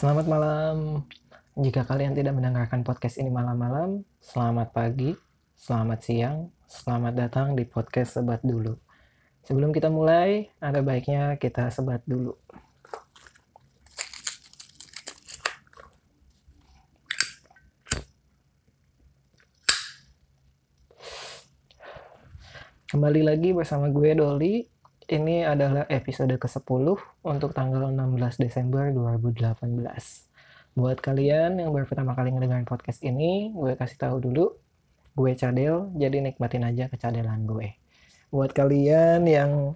Selamat malam. Jika kalian tidak mendengarkan podcast ini malam-malam, selamat pagi, selamat siang, selamat datang di podcast Sebat Dulu. Sebelum kita mulai, ada baiknya kita sebat dulu. Kembali lagi bersama gue Doli. Ini adalah episode ke-10 untuk tanggal 16 Desember 2018. Buat kalian yang baru pertama kali ngedengerin podcast ini, gue kasih tahu dulu, gue cadel, jadi nikmatin aja kecadelan gue. Buat kalian yang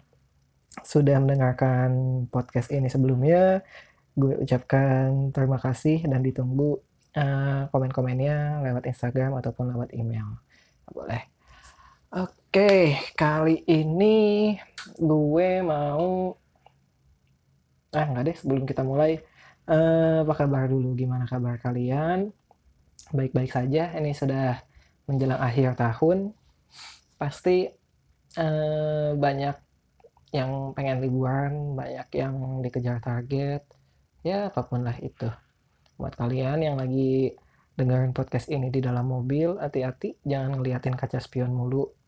sudah mendengarkan podcast ini sebelumnya, gue ucapkan terima kasih dan ditunggu uh, komen-komennya lewat Instagram ataupun lewat email. Boleh. Oke, kali ini gue mau ah nggak deh sebelum kita mulai. Uh, apa kabar dulu? Gimana kabar kalian? Baik-baik saja ini sudah menjelang akhir tahun. Pasti uh, banyak yang pengen liburan banyak yang dikejar target ya apa pun lah itu. Buat kalian yang lagi dengerin podcast ini di dalam mobil hati-hati jangan ngeliatin kaca spion mulu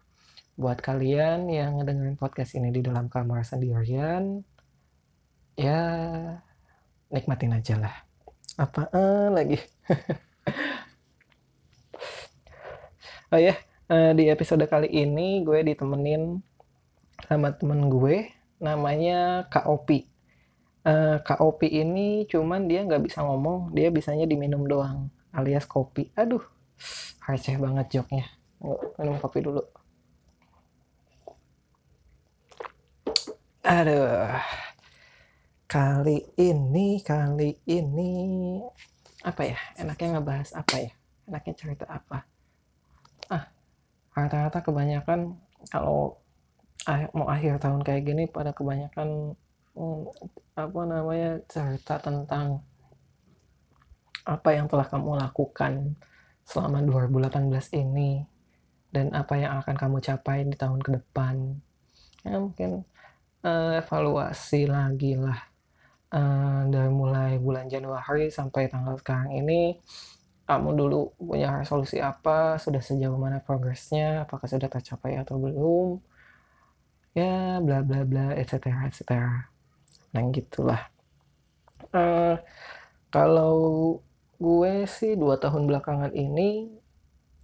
buat kalian yang ngedengerin podcast ini di dalam kamar sendirian, ya nikmatin aja lah. Apaan lagi? oh ya, yeah, di episode kali ini gue ditemenin sama temen gue, namanya Kak Opi. Uh, Kak Opi ini cuman dia nggak bisa ngomong, dia bisanya diminum doang, alias kopi. Aduh, receh banget joknya. Minum kopi dulu. Aduh. Kali ini, kali ini apa ya? Enaknya ngebahas apa ya? Enaknya cerita apa? Ah, rata-rata kebanyakan kalau mau akhir tahun kayak gini pada kebanyakan hmm, apa namanya cerita tentang apa yang telah kamu lakukan selama 2018 ini dan apa yang akan kamu capai di tahun ke depan. Ya mungkin uh, evaluasi lagi lah. Uh, dari mulai bulan Januari sampai tanggal sekarang ini kamu dulu punya resolusi apa? Sudah sejauh mana progresnya? Apakah sudah tercapai atau belum? Ya bla bla bla etc etc nah gitulah. Uh, kalau gue sih dua tahun belakangan ini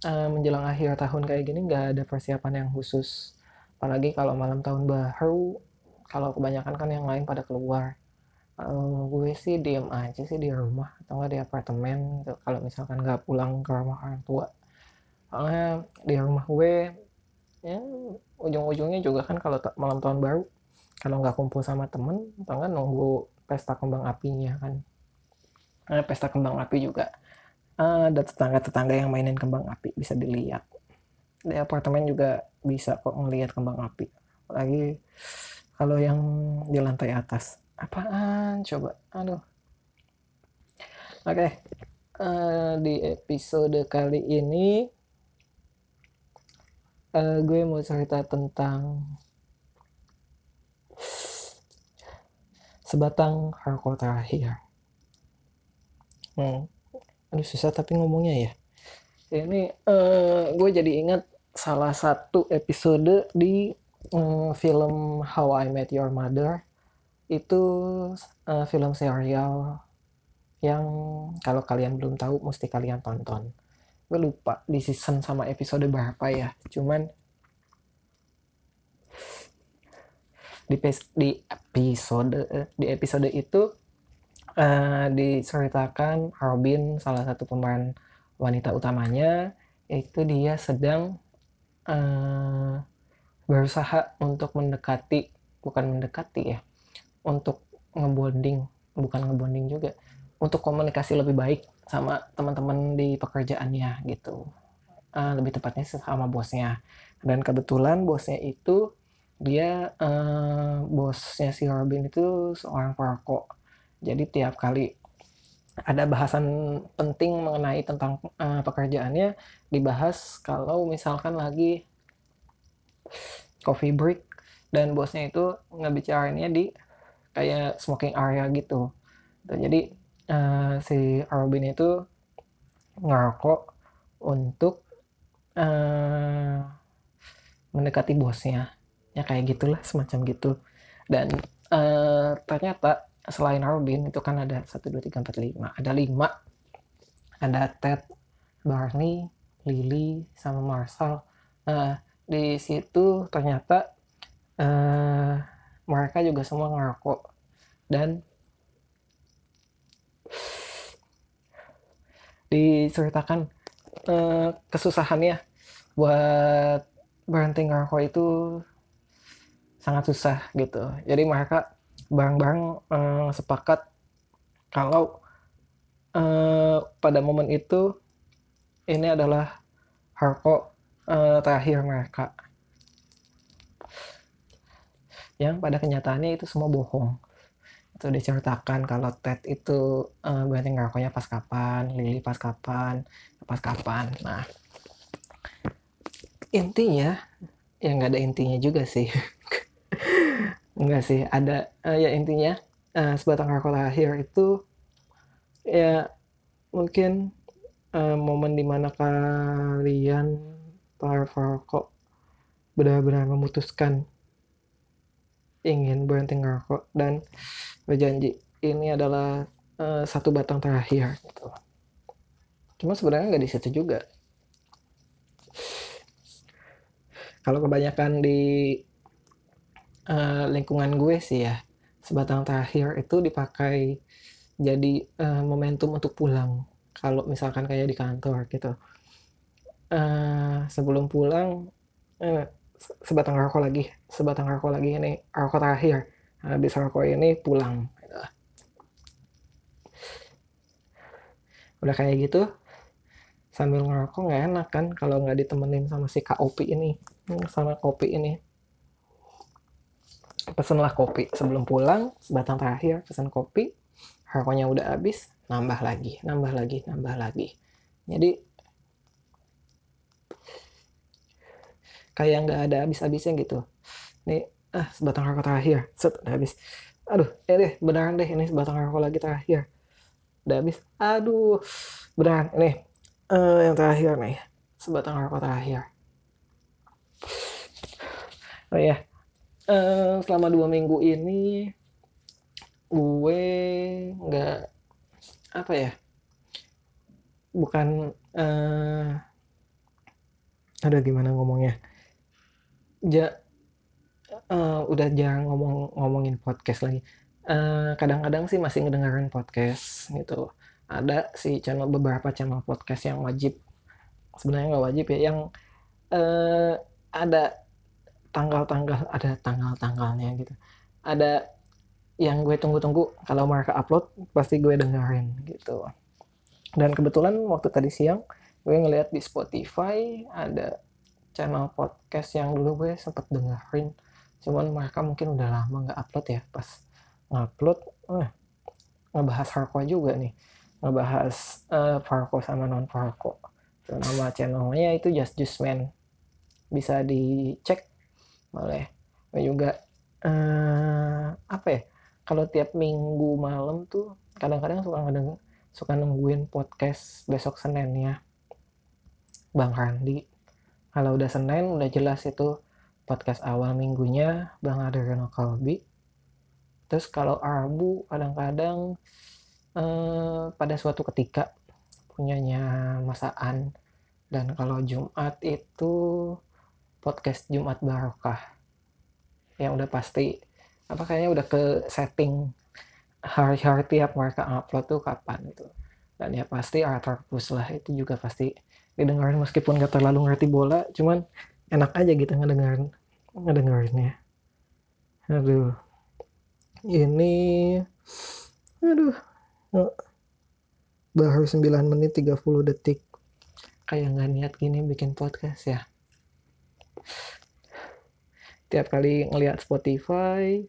uh, menjelang akhir tahun kayak gini nggak ada persiapan yang khusus. Apalagi kalau malam tahun baru kalau kebanyakan kan yang lain pada keluar. Uh, gue sih diem aja sih di rumah atau nggak di apartemen gitu. kalau misalkan nggak pulang ke rumah orang tua. Soalnya di rumah gue ya ujung-ujungnya juga kan kalau malam tahun baru kalau nggak kumpul sama temen atau nggak nunggu pesta kembang apinya kan. Nah, pesta kembang api juga. Uh, ada tetangga-tetangga yang mainin kembang api bisa dilihat. Di apartemen juga bisa kok ngelihat kembang api. Lagi kalau yang di lantai atas apaan coba aduh oke okay. uh, eh, di episode kali ini uh, gue mau cerita tentang sebatang harko terakhir hmm. aduh susah tapi ngomongnya ya ini uh, gue jadi ingat salah satu episode di mm, film How I Met Your Mother itu uh, film serial yang kalau kalian belum tahu mesti kalian tonton. Gue lupa di season sama episode berapa ya. Cuman di di episode di episode itu uh, diceritakan Robin salah satu pemeran wanita utamanya itu dia sedang uh, berusaha untuk mendekati bukan mendekati ya untuk ngebonding bukan ngebonding juga untuk komunikasi lebih baik sama teman-teman di pekerjaannya gitu. Uh, lebih tepatnya sama bosnya. Dan kebetulan bosnya itu dia uh, bosnya si Robin itu seorang perokok. Jadi tiap kali ada bahasan penting mengenai tentang uh, pekerjaannya dibahas kalau misalkan lagi coffee break dan bosnya itu ngebicarainnya di kayak smoking area gitu. Dan jadi uh, si Robin itu ngerokok untuk uh, mendekati bosnya. Ya kayak gitulah semacam gitu. Dan uh, ternyata selain Robin itu kan ada satu dua tiga empat lima. Ada lima. Ada Ted Barney Lily sama Marshall nah di situ ternyata uh, mereka juga semua ngerokok dan diceritakan uh, kesusahannya buat berhenti ngerokok itu sangat susah gitu. Jadi mereka bareng-bareng uh, sepakat kalau uh, pada momen itu ini adalah rokok uh, terakhir mereka. Yang pada kenyataannya itu semua bohong itu diceritakan kalau Ted itu uh, berarti ngerokoknya pas kapan, Lily pas kapan, pas kapan. Nah, intinya ya nggak ada intinya juga sih. Enggak sih, ada uh, ya intinya uh, sebatang rokok terakhir itu ya mungkin uh, momen di mana kalian para perokok benar-benar memutuskan ingin berhenti ngerokok dan berjanji ini adalah uh, satu batang terakhir gitu. Cuma sebenarnya nggak di situ juga. Kalau kebanyakan di uh, lingkungan gue sih ya, sebatang terakhir itu dipakai jadi uh, momentum untuk pulang. Kalau misalkan kayak di kantor gitu. Uh, sebelum pulang, uh, sebatang rokok lagi, sebatang rokok lagi ini rokok terakhir. Habis rokok ini pulang. Udah kayak gitu sambil ngerokok nggak enak kan kalau nggak ditemenin sama si kopi ini. Sama kopi ini. Pesenlah kopi sebelum pulang sebatang terakhir pesen kopi. Rokoknya udah habis nambah lagi nambah lagi nambah lagi. Jadi kayak nggak ada habis-habisnya gitu. Nih ah sebatang rokok terakhir. Set udah habis. Aduh eh deh beneran deh ini sebatang rokok lagi terakhir. Udah habis. Aduh beneran ini uh, yang terakhir nih. Sebatang rokok terakhir. Oh ya uh, selama dua minggu ini gue nggak apa ya bukan uh, ada gimana ngomongnya ja uh, udah jarang ngomong ngomongin podcast lagi. kadang kadang-kadang sih masih ngedengerin podcast gitu. Ada sih channel beberapa channel podcast yang wajib. Sebenarnya nggak wajib ya, yang uh, ada tanggal-tanggal, ada tanggal-tanggalnya gitu. Ada yang gue tunggu-tunggu kalau mereka upload pasti gue dengerin gitu. Dan kebetulan waktu tadi siang gue ngeliat di Spotify ada channel podcast yang dulu gue sempet dengerin. Cuman mereka mungkin udah lama nggak upload ya. Pas ngupload eh, ngebahas hardcore juga nih. Ngebahas uh, Farco sama non Farco nama channelnya itu Just Just Man. Bisa dicek boleh. Juga uh, apa ya kalau tiap minggu malam tuh kadang-kadang suka ngedeng suka nungguin podcast besok Senin ya. Bang Randi kalau udah Senin udah jelas itu podcast awal minggunya Bang Adriano Kalbi. Terus kalau Rabu kadang-kadang eh, pada suatu ketika punyanya Masaan. Dan kalau Jumat itu podcast Jumat Barokah. Yang udah pasti apa kayaknya udah ke setting hari-hari tiap mereka upload tuh kapan itu. Dan ya pasti Arthur Pus lah itu juga pasti didengarin meskipun gak terlalu ngerti bola, cuman enak aja gitu ngedengerin ngedengerinnya. Aduh ini aduh baru 9 menit 30 detik. Kayak nggak niat gini bikin podcast ya? Tiap kali ngelihat Spotify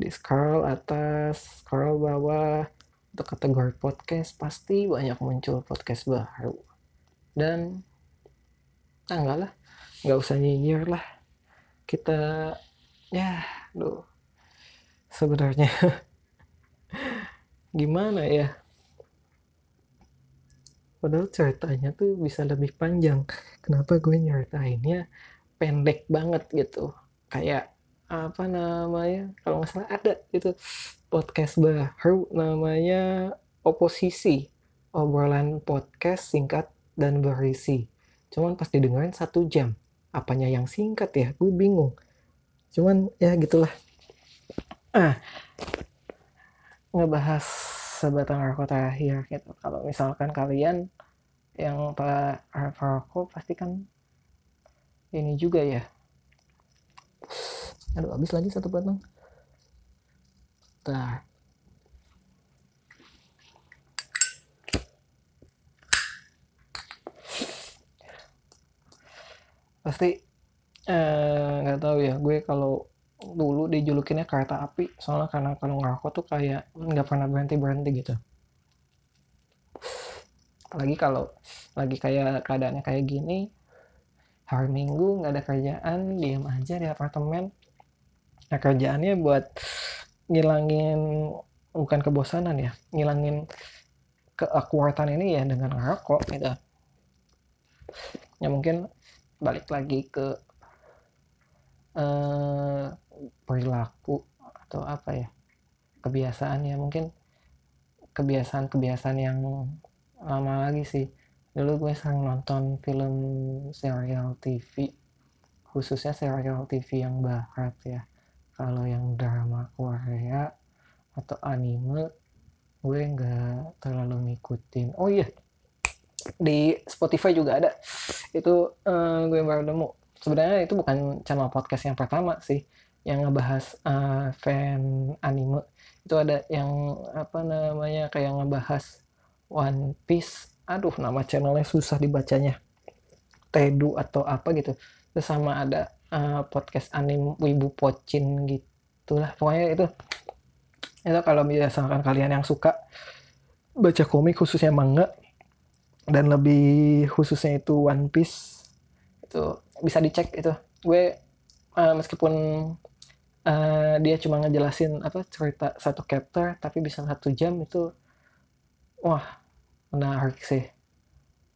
di scroll atas scroll bawah untuk kategori podcast pasti banyak muncul podcast baru. Dan ah enggak lah nggak usah nyinyir lah. Kita ya lo sebenarnya gimana ya? Padahal ceritanya tuh bisa lebih panjang. Kenapa gue nyeritainnya pendek banget gitu? Kayak apa namanya? Kalau nggak salah ada itu podcast baru namanya oposisi. Obrolan podcast singkat dan berisi. Cuman pas didengarin satu jam. Apanya yang singkat ya? Gue bingung. Cuman ya gitulah. Ah. Ngebahas sebatang rokok terakhir gitu. Kalau misalkan kalian yang pak rokok pasti kan ini juga ya. Aduh habis lagi satu batang Bentar. pasti eh, nggak eh, tahu ya gue kalau dulu dijulukinnya kereta api soalnya karena kalau ngerokok tuh kayak nggak pernah berhenti berhenti gitu apalagi kalau lagi kayak keadaannya kayak gini hari minggu nggak ada kerjaan diam aja di apartemen nah kerjaannya buat ngilangin bukan kebosanan ya ngilangin keakuatan ini ya dengan ngerokok gitu. Ya mungkin balik lagi ke eh, perilaku atau apa ya kebiasaan ya mungkin kebiasaan-kebiasaan yang lama lagi sih. Dulu gue sering nonton film serial TV khususnya serial TV yang barat ya kalau yang drama Korea atau anime gue nggak terlalu ngikutin. Oh iya di Spotify juga ada. Itu uh, gue baru nemu. Sebenarnya itu bukan channel podcast yang pertama sih yang ngebahas uh, fan anime. Itu ada yang apa namanya kayak ngebahas One Piece. Aduh nama channelnya susah dibacanya. Tedu atau apa gitu. Terus sama ada uh, podcast anime Wibu Pocin gitulah. Pokoknya itu itu kalau misalkan kalian yang suka baca komik khususnya manga dan lebih khususnya itu One Piece itu bisa dicek itu. Gue uh, meskipun uh, dia cuma ngejelasin apa cerita satu chapter tapi bisa satu jam itu wah menarik sih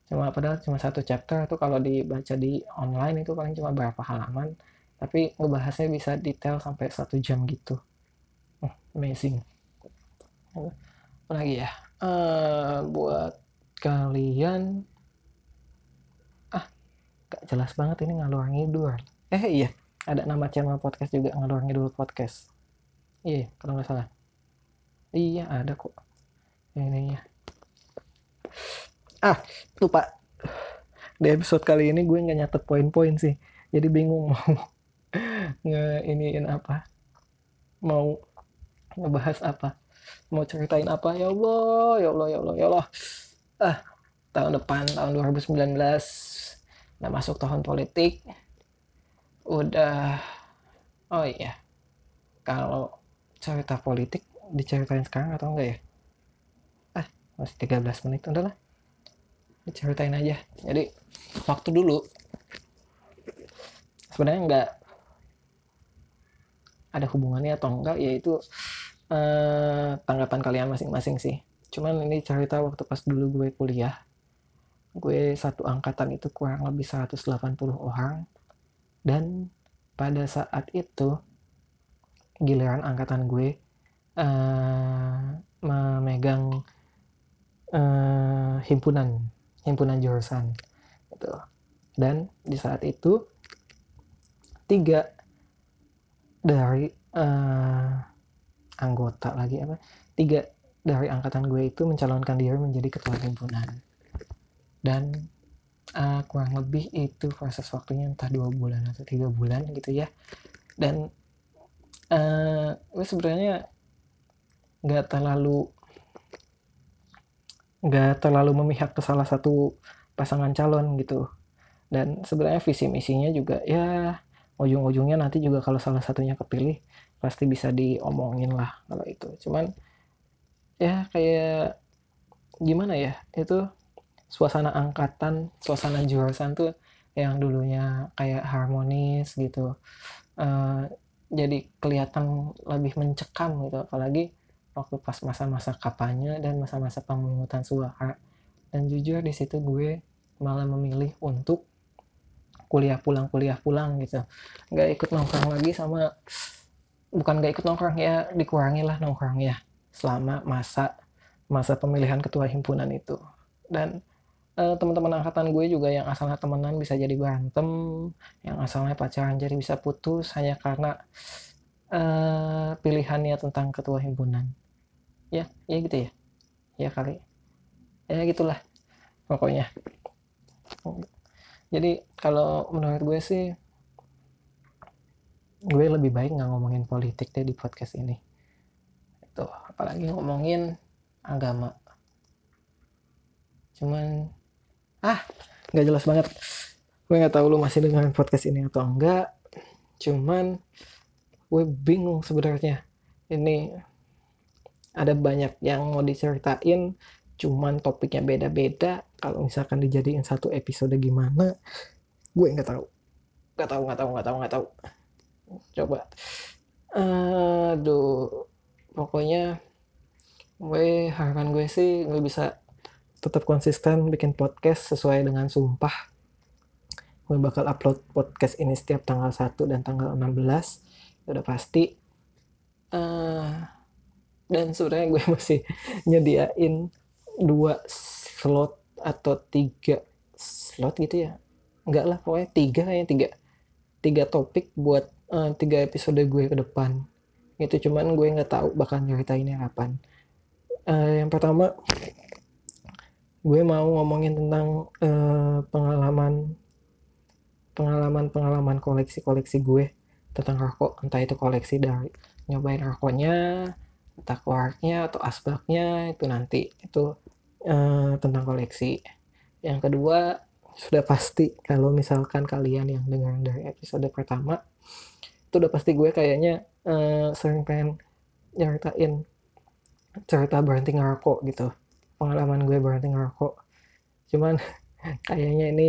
cuma padahal cuma satu chapter itu kalau dibaca di online itu paling cuma berapa halaman. Tapi ngebahasnya bisa detail sampai satu jam gitu. Oh, amazing. Apa lagi ya? Uh, buat kalian ah gak jelas banget ini ngalur ngidul. Eh iya ada nama channel podcast juga ngalur ngidul podcast. Iya kalau nggak salah. Iya ada kok. Ini ya ah lupa. Di episode kali ini gue nggak nyatet poin-poin sih. Jadi bingung mau nge iniin apa. Mau ngebahas apa. Mau ceritain apa. Ya Allah ya Allah ya Allah ya Allah. Ah tahun depan tahun 2019 udah masuk tahun politik. Udah oh iya. Kalau cerita politik diceritain sekarang atau enggak ya? Ah masih 13 menit. Udah lah diceritain aja. Jadi waktu dulu sebenarnya enggak ada hubungannya atau enggak yaitu eh, tanggapan kalian masing-masing sih. Cuman ini cerita waktu pas dulu gue kuliah gue satu angkatan itu kurang lebih 180 orang. Dan pada saat itu giliran angkatan gue uh, memegang uh, himpunan himpunan jurusan gitu. Dan di saat itu tiga dari uh, anggota lagi apa tiga dari angkatan gue itu mencalonkan diri menjadi ketua himpunan. Dan uh, kurang lebih itu proses waktunya entah dua bulan atau tiga bulan gitu ya. Dan uh, gue sebenarnya nggak terlalu nggak terlalu memihak ke salah satu pasangan calon gitu. Dan sebenarnya visi misinya juga ya ujung-ujungnya nanti juga kalau salah satunya kepilih pasti bisa diomongin lah kalau itu. Cuman ya kayak gimana ya itu suasana angkatan suasana jurusan tuh yang dulunya kayak harmonis gitu uh, jadi kelihatan lebih mencekam gitu. Apalagi waktu pas masa-masa kampanye dan masa-masa pemungutan suara. Dan jujur di situ gue malah memilih untuk kuliah pulang kuliah pulang gitu. Nggak ikut nongkrong lagi sama bukan nggak ikut nongkrong ya dikurangi lah nongkrong ya selama masa masa pemilihan ketua himpunan itu. Dan uh, teman-teman angkatan gue juga yang asalnya temenan bisa jadi berantem yang asalnya pacaran jadi bisa putus hanya karena uh, pilihannya tentang ketua himpunan ya ya gitu ya. Ya kali. Ya gitulah pokoknya. Jadi kalau menurut gue sih gue lebih baik nggak ngomongin politik deh di podcast ini. Itu apalagi ngomongin agama. Cuman ah nggak jelas banget. Gue nggak tahu lu masih dengerin podcast ini atau enggak. Cuman gue bingung sebenarnya. Ini ada banyak yang mau diceritain cuman topiknya beda-beda. Kalau misalkan dijadiin satu episode gimana gue nggak tahu. Nggak tahu nggak tahu nggak tahu nggak tahu. Coba. Aduh pokoknya gue harapan gue sih gue bisa tetap konsisten bikin podcast sesuai dengan sumpah. Gue bakal upload podcast ini setiap tanggal 1 dan tanggal 16 udah pasti. Uh, dan sebenarnya gue masih nyediain dua slot atau tiga slot gitu ya. Enggak lah pokoknya tiga ya tiga tiga topik buat uh, tiga episode gue ke depan. Itu cuman gue nggak tahu bakal nyeritainnya kapan. Uh, yang pertama gue mau ngomongin tentang uh, pengalaman pengalaman pengalaman koleksi koleksi gue tentang rokok. Entah itu koleksi dari nyobain rokoknya entah atau asbaknya itu nanti itu uh, tentang koleksi. Yang kedua, sudah pasti kalau misalkan kalian yang dengar dari episode pertama, itu udah pasti gue kayaknya uh, sering pengen nyeritain cerita berhenti ngerokok gitu. Pengalaman gue berhenti ngerokok. Cuman kayaknya ini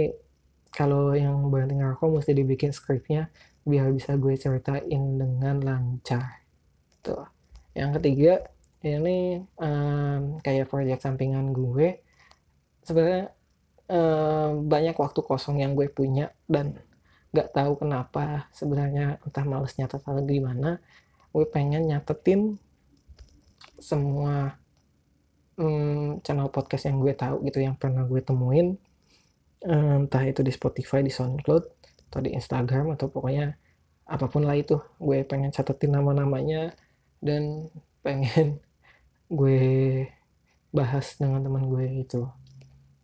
kalau yang berhenti ngerokok mesti dibikin skripnya biar bisa gue ceritain dengan lancar. Tuh. Yang ketiga, ini um, kayak proyek sampingan gue. Sebenarnya um, banyak waktu kosong yang gue punya dan nggak tahu kenapa sebenarnya entah males nyatet atau gimana gue pengen nyatetin semua um, channel podcast yang gue tahu gitu yang pernah gue temuin. Um, entah itu di Spotify di SoundCloud atau di Instagram atau pokoknya apa pun lah itu. Gue pengen catetin nama-namanya dan pengen gue bahas dengan teman gue itu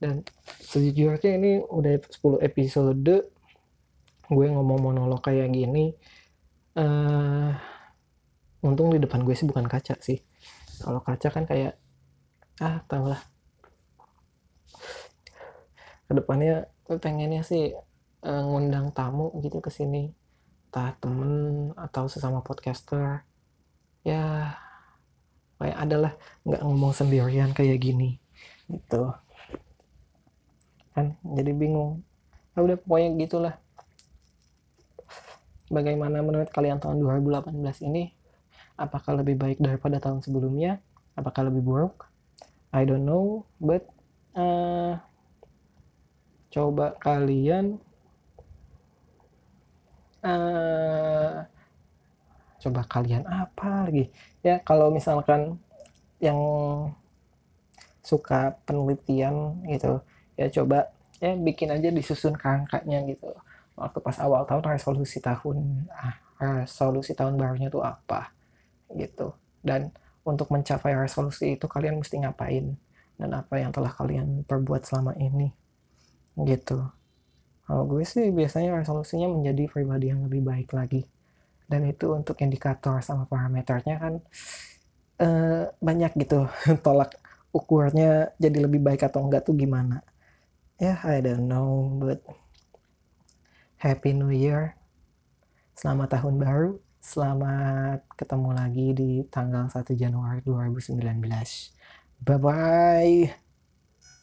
dan sejujurnya ini udah 10 episode gue ngomong monolog kayak gini uh, untung di depan gue sih bukan kaca sih. Kalau kaca kan kayak ah tau lah. Ke depannya pengennya sih uh, ngundang tamu gitu ke sini. Entah temen atau sesama podcaster ya kayak adalah nggak ngomong sendirian kayak gini gitu. Kan jadi bingung. Nah, udah pokoknya gitulah. Bagaimana menurut kalian tahun 2018 ini? Apakah lebih baik daripada tahun sebelumnya? Apakah lebih buruk? I don't know but uh, coba kalian uh, coba kalian apa lagi? Ya kalau misalkan yang suka penelitian gitu ya coba ya bikin aja disusun kerangkanya gitu. Waktu pas awal tahun resolusi tahun ah, resolusi tahun barunya tuh apa gitu. Dan untuk mencapai resolusi itu kalian mesti ngapain? Dan apa yang telah kalian perbuat selama ini? Gitu. Kalau gue sih biasanya resolusinya menjadi pribadi yang lebih baik lagi dan itu untuk indikator sama parameternya kan uh, banyak gitu tolak ukurnya jadi lebih baik atau enggak tuh gimana. Ya yeah, I don't know but Happy New Year. Selamat tahun baru. Selamat ketemu lagi di tanggal 1 Januari 2019 bye bye